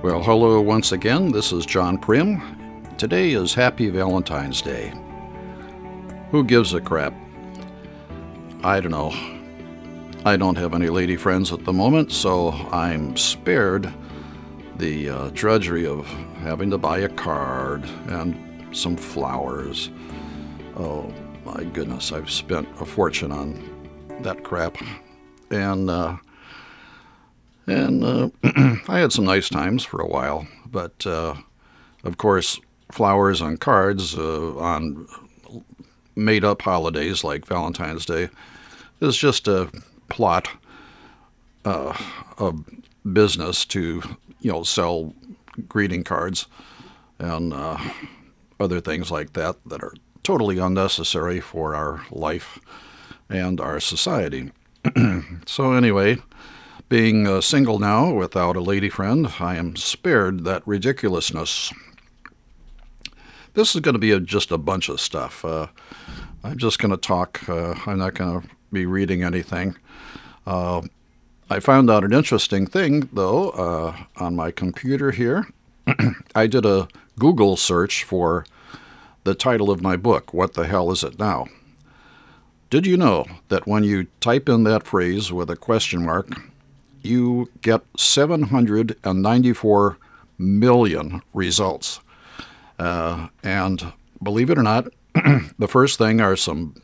Well, hello once again. This is John Prim. Today is Happy Valentine's Day. Who gives a crap? I don't know. I don't have any lady friends at the moment, so I'm spared the uh, drudgery of having to buy a card and some flowers. Oh my goodness, I've spent a fortune on that crap. And uh, and uh, I had some nice times for a while, but uh, of course, flowers on cards uh, on made up holidays like Valentine's Day is just a plot uh, of business to you know sell greeting cards and uh, other things like that that are totally unnecessary for our life and our society. so anyway, being uh, single now without a lady friend, I am spared that ridiculousness. This is going to be a, just a bunch of stuff. Uh, I'm just going to talk. Uh, I'm not going to be reading anything. Uh, I found out an interesting thing, though, uh, on my computer here. I did a Google search for the title of my book, What the Hell Is It Now? Did you know that when you type in that phrase with a question mark, you get 794 million results. Uh, and believe it or not, the first thing are some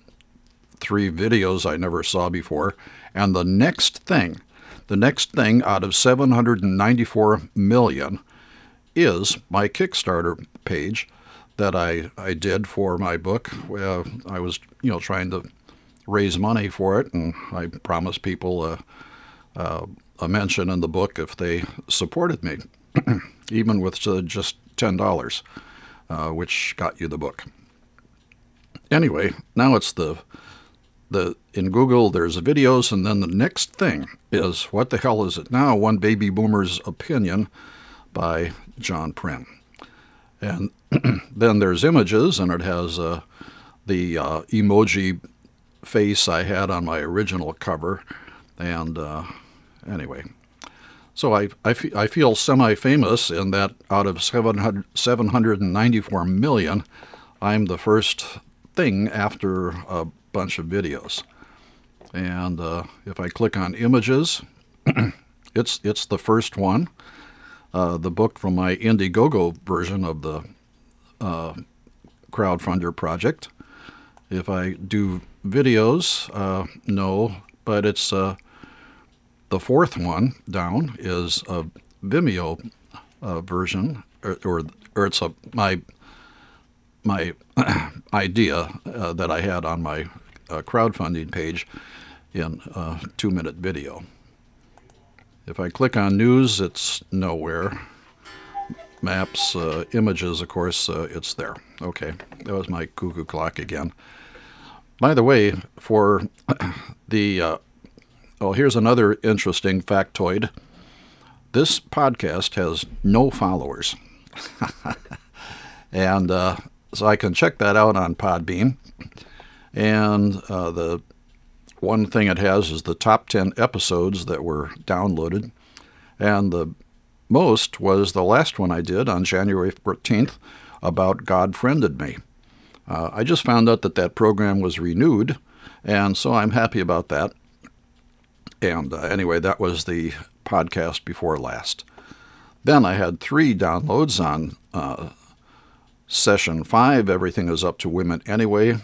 three videos I never saw before. And the next thing, the next thing out of 794 million is my Kickstarter page that I, I did for my book. Uh, I was, you know, trying to raise money for it, and I promised people uh, uh, a mention in the book if they supported me, even with uh, just $10, uh, which got you the book. Anyway, now it's the the in Google there's videos and then the next thing is what the hell is it now? One baby boomer's opinion by John Prim. And then there's images and it has uh, the uh, emoji face I had on my original cover and uh, anyway. So I I feel semi famous in that out of 700, 794 million, I'm the first thing after a bunch of videos. And uh, if I click on images, it's, it's the first one. Uh, the book from my Indiegogo version of the uh, crowdfunder project. If I do videos, uh, no, but it's uh, the fourth one down is a Vimeo uh, version, or, or, or it's a my my idea uh, that I had on my uh, crowdfunding page in a two minute video. If I click on news, it's nowhere. Maps, uh, images, of course, uh, it's there. Okay, that was my cuckoo clock again. By the way, for the well, here's another interesting factoid. This podcast has no followers. and uh, so I can check that out on Podbean. And uh, the one thing it has is the top 10 episodes that were downloaded. And the most was the last one I did on January 14th about God Friended Me. Uh, I just found out that that program was renewed, and so I'm happy about that. And uh, anyway, that was the podcast before last. Then I had three downloads on uh, session five, Everything is Up to Women Anyway,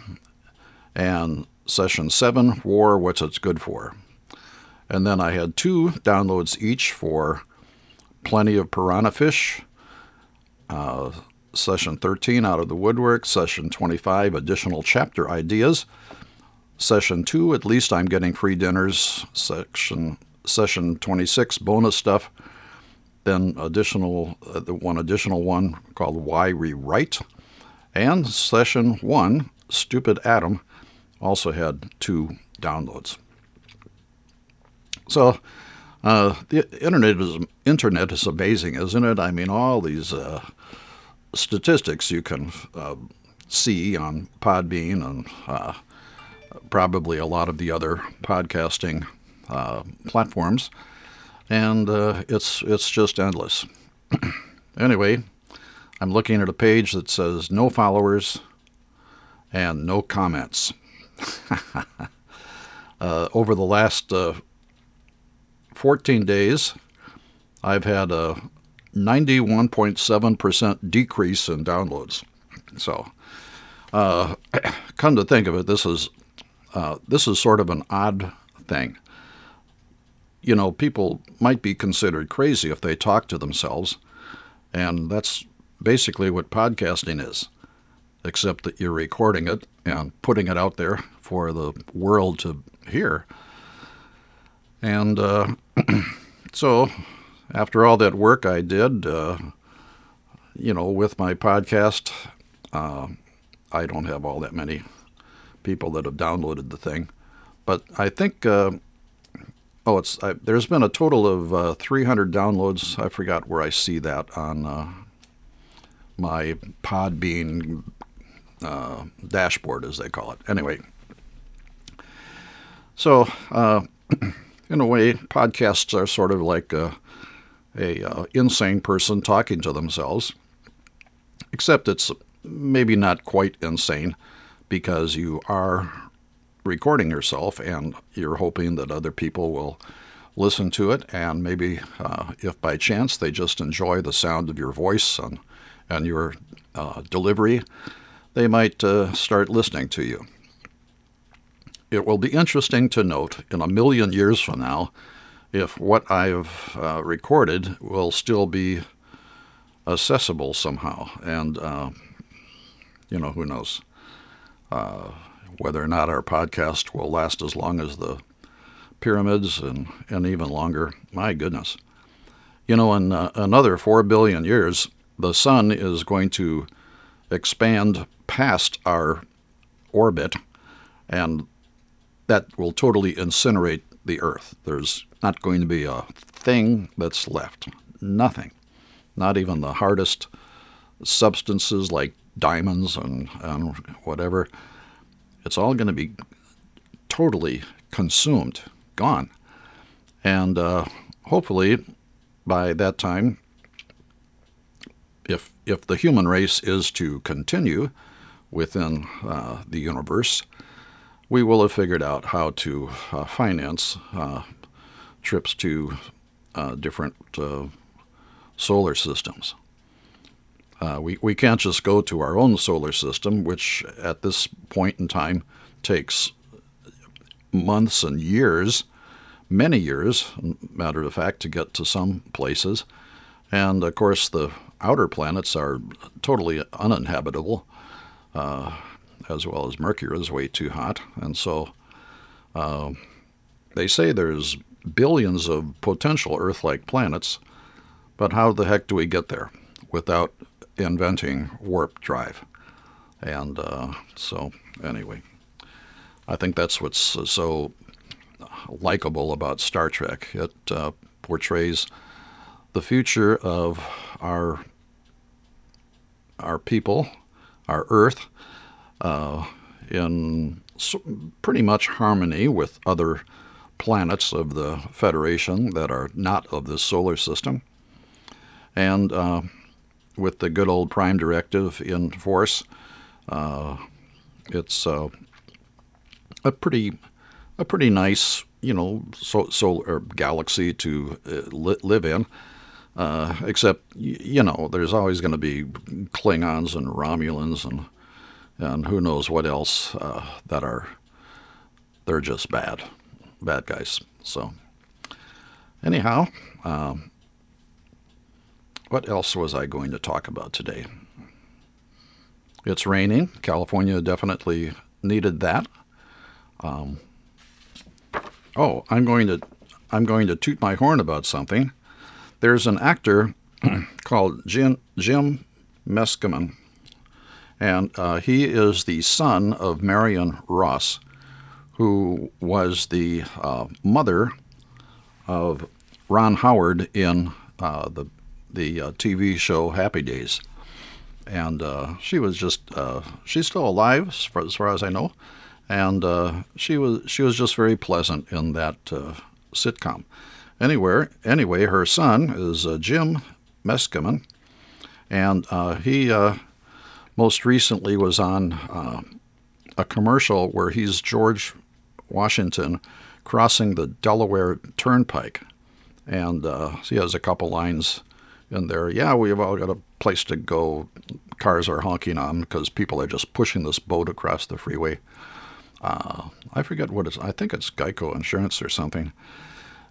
and session seven, War, What's It's Good For. And then I had two downloads each for Plenty of Piranha Fish, uh, session 13, Out of the Woodwork, session 25, Additional Chapter Ideas, Session 2, at least I'm getting free dinners. Section Session 26, bonus stuff. Then additional, uh, the one additional one called Why Rewrite. And Session 1, Stupid Adam, also had two downloads. So uh, the internet is internet is amazing, isn't it? I mean, all these uh, statistics you can uh, see on Podbean and uh, probably a lot of the other podcasting uh, platforms, and uh, it's it's just endless. anyway, I'm looking at a page that says no followers and no comments. uh, over the last uh, 14 days, I've had a 91.7% decrease in downloads. So, uh, come to think of it, this is uh, this is sort of an odd thing. You know, people might be considered crazy if they talk to themselves, and that's basically what podcasting is, except that you're recording it and putting it out there for the world to hear. And uh, so, after all that work I did, uh, you know, with my podcast, uh, I don't have all that many people that have downloaded the thing, but I think. Uh, oh, it's I, there's been a total of uh, 300 downloads. I forgot where I see that on uh, my Podbean uh, dashboard, as they call it. Anyway, so uh, in a way, podcasts are sort of like a, a uh, insane person talking to themselves, except it's maybe not quite insane because you are recording yourself and you're hoping that other people will listen to it and maybe uh, if by chance they just enjoy the sound of your voice and, and your uh, delivery, they might uh, start listening to you. It will be interesting to note in a million years from now if what I've uh, recorded will still be accessible somehow. And, uh, you know, who knows? Uh, whether or not our podcast will last as long as the pyramids and, and even longer. My goodness. You know, in uh, another 4 billion years, the sun is going to expand past our orbit, and that will totally incinerate the Earth. There's not going to be a thing that's left. Nothing. Not even the hardest substances like diamonds and, and whatever. It's all going to be totally consumed, gone. And uh, hopefully, by that time, if if the human race is to continue within uh, the universe, we will have figured out how to uh, finance uh, trips to uh, different uh, solar systems. Uh, we, we can't just go to our own solar system, which at this point in time takes months and years, many years, matter of fact, to get to some places. And of course, the outer planets are totally uninhabitable, uh, as well as Mercury is way too hot. And so uh, they say there's billions of potential Earth like planets, but how the heck do we get there without inventing warp drive. And uh, so, anyway, I think that's what's so likable about Star Trek. It uh, portrays the future of our our people, our Earth, uh, in pretty much harmony with other planets of the Federation that are not of this solar system. And uh, with the good old Prime Directive in force. Uh, it's uh, a pretty a pretty nice you know solar galaxy to uh, li- live in. Uh, except you know there's always going to be Klingons and Romulans and and who knows what else uh, that are they're just bad bad guys. So anyhow, um, what else was I going to talk about today? It's raining. California definitely needed that. Um, oh, I'm going to I'm going to toot my horn about something. There's an actor called Jim, Jim Meskimen, and uh, he is the son of Marion Ross, who was the uh, mother of Ron Howard in uh, the the uh, TV show Happy Days, and uh, she was just uh, she's still alive as far, as far as I know, and uh, she was she was just very pleasant in that uh, sitcom. Anywhere anyway, her son is Jim Meskimen, and he most recently was on a commercial where he's George Washington crossing the Delaware Turnpike, and uh, he has a couple lines in there. Yeah, we've all got a place to go. Cars are honking on because people are just pushing this boat across the freeway. Uh, I forget what it's. I think it's Geico Insurance or something.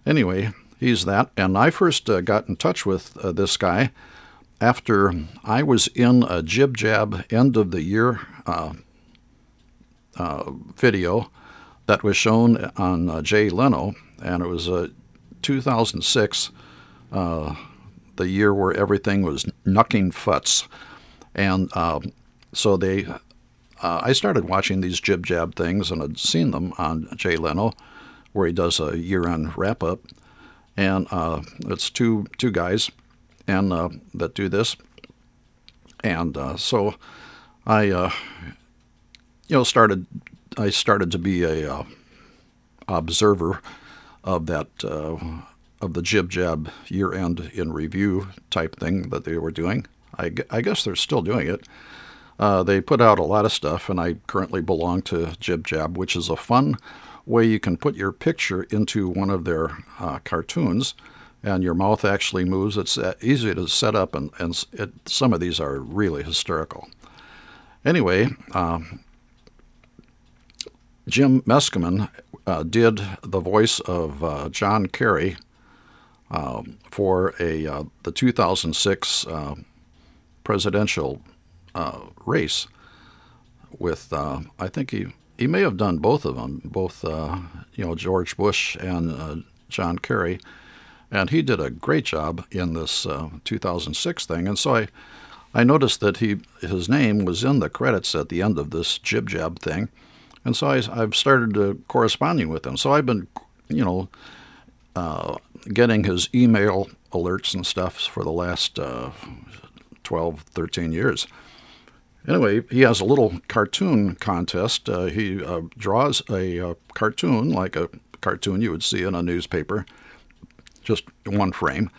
Anyway, he's that. And I first uh, got in touch with uh, this guy after I was in a Jib Jab end of the year uh, uh video that was shown on uh, Jay Leno, and it was uh, 2006, the year where everything was knucking futs. And so they uh, I started watching these jib jab things and had seen them on Jay Leno, where he does a year-end wrap-up, and uh, it's two two guys, and uh, that do this, and uh, so I, uh, you know, started I started to be a uh, observer of that of the jib jab year-end in review type thing that they were doing. I, I guess they're still doing it. Uh, they put out a lot of stuff, and I currently belong to Jib Jab, which is a fun way you can put your picture into one of their uh, cartoons, and your mouth actually moves. It's uh, easy to set up, and, and it, some of these are really hysterical. Anyway, um, Jim Meskimen uh, did the voice of uh, John Kerry um, for a uh, the 2006 presidential uh, race with uh, I think he he may have done both of them, both uh, you know George Bush and uh, John Kerry, and he did a great job in this uh, 2006 thing. And so I I noticed that he his name was in the credits at the end of this jib jab thing, and so I, I've started uh, corresponding with him. So I've been you know getting his email alerts and stuff for the last 12, 13 years. Anyway, he has a little cartoon contest. Uh, he uh, draws a, a, cartoon like a cartoon you would see in a newspaper, just one frame,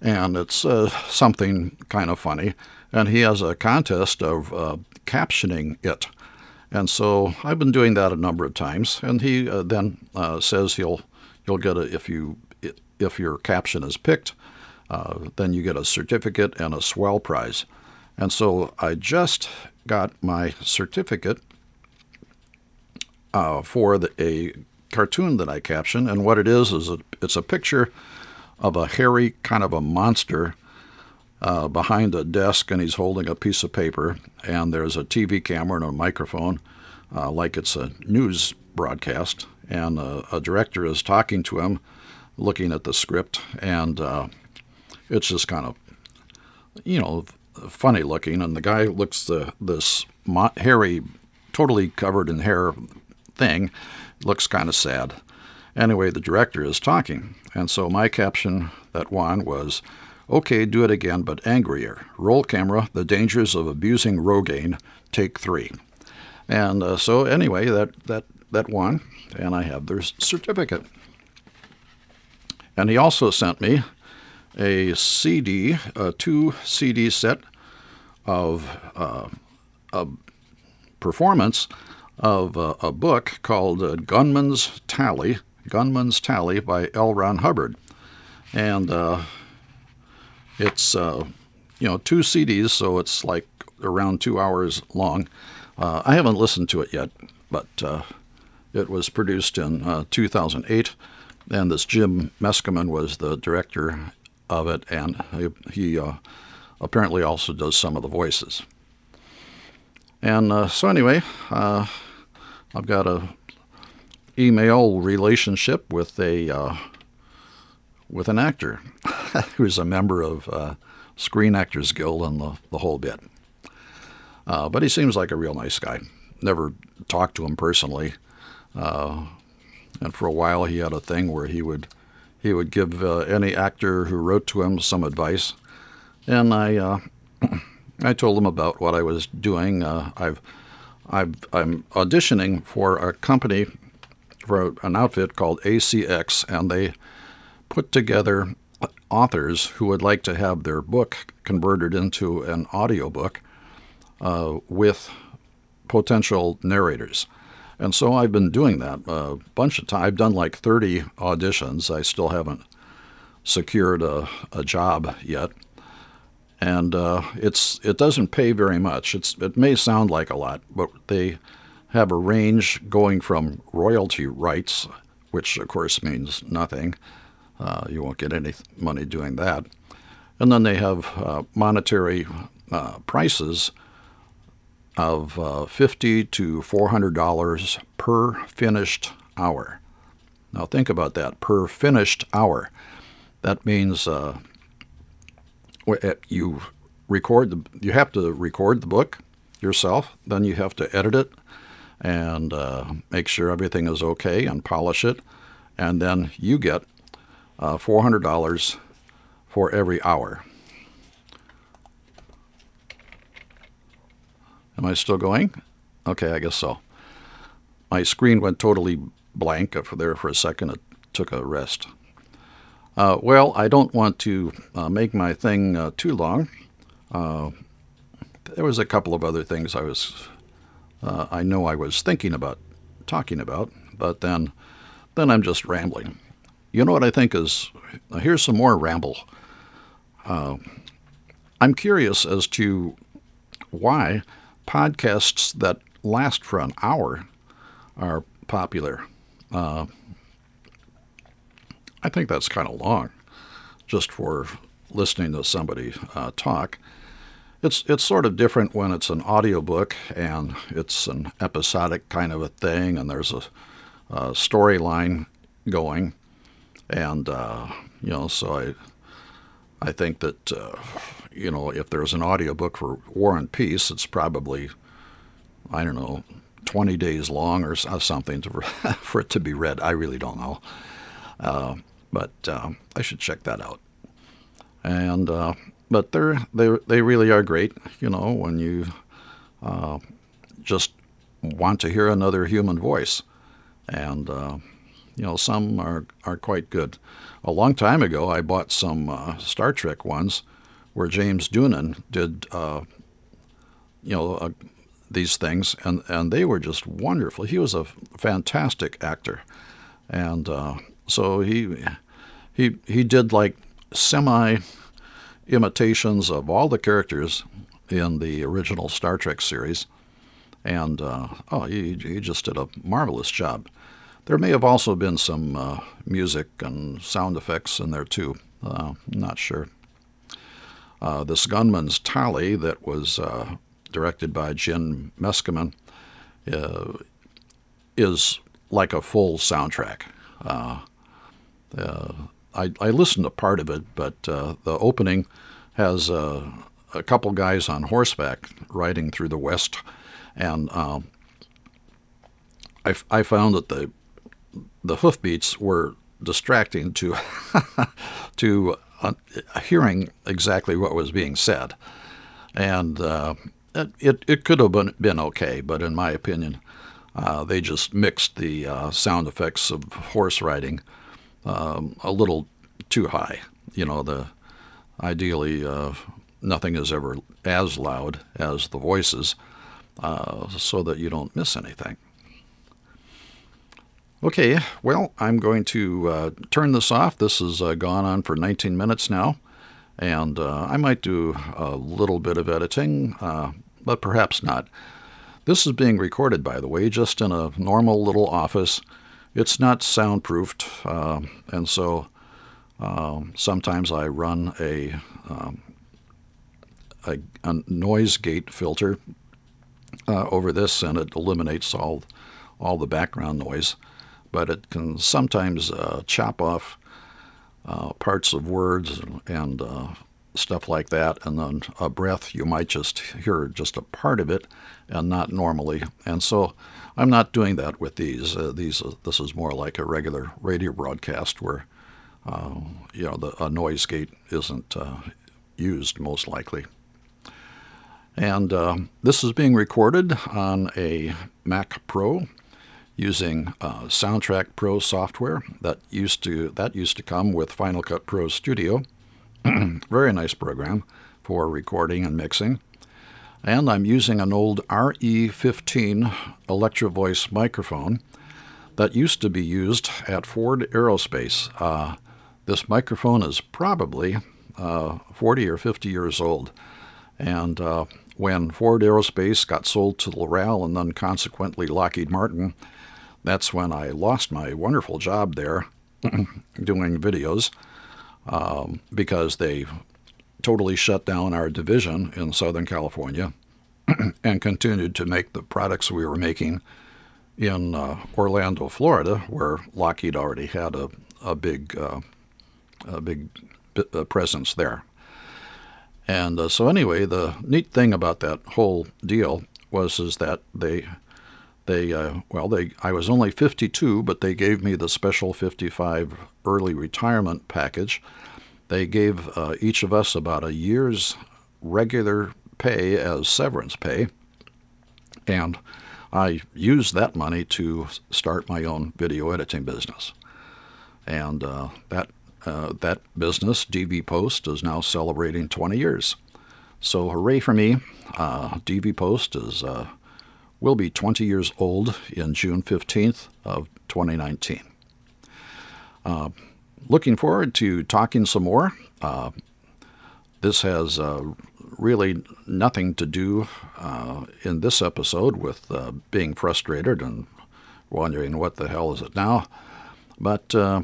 and it's uh, something kind of funny. And he has a contest of uh, captioning it. And so I've been doing that a number of times. And he uh, then uh, says he'll you'll get a if you if your caption is picked, then you get a certificate and a swell prize. And so I just got my certificate uh, for the, a cartoon that I captioned. And what it is is a, it's a picture of a hairy kind of a monster uh, behind a desk, and he's holding a piece of paper. And there's a TV camera and a microphone, uh, like it's a news broadcast. And a, a, director is talking to him, looking at the script, and uh, it's just kind of, you know, funny looking, and the guy looks the this hairy, totally covered in hair thing, looks kind of sad. Anyway, the director is talking, and so my caption that one was, "Okay, do it again, but angrier. Roll camera. The dangers of abusing Rogaine. Take three. And uh, so anyway, that that that won, and I have their certificate. And he also sent me a CD, a two CD set of uh, a performance of uh, a book called uh, Gunman's Tally, Gunman's Tally by L. Ron Hubbard, and uh, it's uh, you know two CDs, so it's like around two hours long. Uh, I haven't listened to it yet, but it was produced in 2008, and this Jim Meskimen was the director of it, and he, he uh, apparently also does some of the voices. And uh, so anyway, uh, I've got a email relationship with a uh, with an actor who's a member of uh, Screen Actors Guild and the, the whole bit. Uh, but he seems like a real nice guy. Never talked to him personally. And for a while, he had a thing where he would he would give uh, any actor who wrote to him some advice, and I uh, I told him about what I was doing. Uh, I've I've I'm auditioning for a company for an outfit called ACX, and they put together authors who would like to have their book converted into an audiobook uh, with potential narrators. And so I've been doing that a bunch of times. I've done like 30 auditions. I still haven't secured a, a job yet. And uh, it's it doesn't pay very much. It's it may sound like a lot, but they have a range going from royalty rights, which of course means nothing. Uh, you won't get any money doing that. And then they have uh, monetary uh, prices of uh, 50 to $400 per finished hour. Now think about that per finished hour. That means uh, eh, you record the, you have to record the book yourself, then you have to edit it and uh, make sure everything is okay and polish it, and then you get uh, $400 for every hour. Am I still going? Okay, I guess so. My screen went totally blank for there for a second. It took a rest. Uh, well, I don't want to uh, make my thing uh, too long. Uh, there was a couple of other things I was, uh, I know I was thinking about talking about, but then, then I'm just rambling. You know what I think is? here's some more ramble. Uh, I'm curious as to why podcasts that last for an hour are popular. Uh, I think that's kind of long, just for listening to somebody uh, talk. It's it's sort of different when it's an audiobook and it's an episodic kind of a thing, and there's a, a storyline going, and uh, you know, so I I think that uh, you know, if there's an audiobook for War and Peace, it's probably, I don't know, 20 days long or something to, for it to be read. I really don't know. Uh, but uh, I should check that out. And uh, but they're they they really are great. You know, when you uh, just want to hear another human voice, and uh, you know some are are quite good. A long time ago, I bought some uh, Star Trek ones where James Doohan did, uh, you know, uh, these things, and, and they were just wonderful. He was a fantastic actor, and uh, so he he he did like semi imitations of all the characters in the original Star Trek series, and uh, oh, he he just did a marvelous job. There may have also been some uh, music and sound effects in there too. Uh, not sure. Uh, this gunman's tally that was uh, directed by Jim Meskimen uh, is like a full soundtrack. Uh, uh, I, I, listened to part of it, but uh, the opening has a couple guys on horseback riding through the West, and um, I, I found that the the hoofbeats were distracting to to hearing exactly what was being said. And uh, it, it could have been, been okay, but in my opinion, uh, they just mixed the uh, sound effects of horse riding um, a little too high. You know, the ideally uh, nothing is ever as loud as the voices, uh, so that you don't miss anything. Okay, well, I'm going to uh, turn this off. This has uh, gone on for 19 minutes now, and uh, I might do a little bit of editing, uh, but perhaps not. This is being recorded, by the way, just in a normal little office. It's not soundproofed, uh, and so um, sometimes I run a, um, a, a, noise gate filter uh, over this, and it eliminates all all the background noise but it can sometimes uh, chop off uh, parts of words and uh, stuff like that. And then a breath, you might just hear just a part of it and not normally. And so I'm not doing that with these. Uh, these uh, this is more like a regular radio broadcast where uh, you know the, a noise gate isn't used most likely. And this is being recorded on a Mac Pro using uh, Soundtrack Pro software that used to that used to come with Final Cut Pro Studio, Very nice program for recording and mixing. And I'm using an old RE15 Electro Voice microphone that used to be used at Ford Aerospace. Uh, this microphone is probably uh, 40 or 50 years old. And uh, when Ford Aerospace got sold to Loral and then consequently Lockheed Martin, that's when I lost my wonderful job there doing videos um, because they totally shut down our division in Southern California and continued to make the products we were making in uh, Orlando, Florida, where Lockheed already had a, a big uh, a big uh, presence there. And uh, so anyway, the neat thing about that whole deal was is that they they uh, well they I was only 52, but they gave me the special 55 early retirement package. They gave uh, each of us about a year's regular pay as severance pay, and I used that money to start my own video editing business. And uh, that uh, that business, DV Post, is now celebrating 20 years. So hooray for me! Uh, DV Post is uh, will be 20 years old in June 15th of 2019. Uh, looking forward to talking some more. Uh, this has really nothing to do uh, in this episode with uh, being frustrated and wondering what the hell is it now. But uh,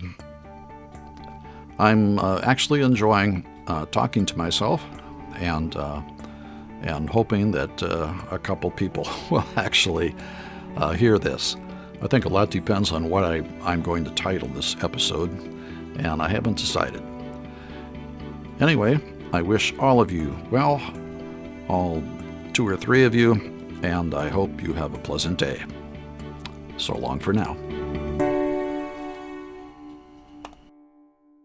I'm uh, actually enjoying uh, talking to myself and uh, and hoping that uh, a couple people will actually uh, hear this. I think a lot depends on what I, I'm going to title this episode, and I haven't decided. Anyway, I wish all of you well, all two or three of you, and I hope you have a pleasant day. So long for now.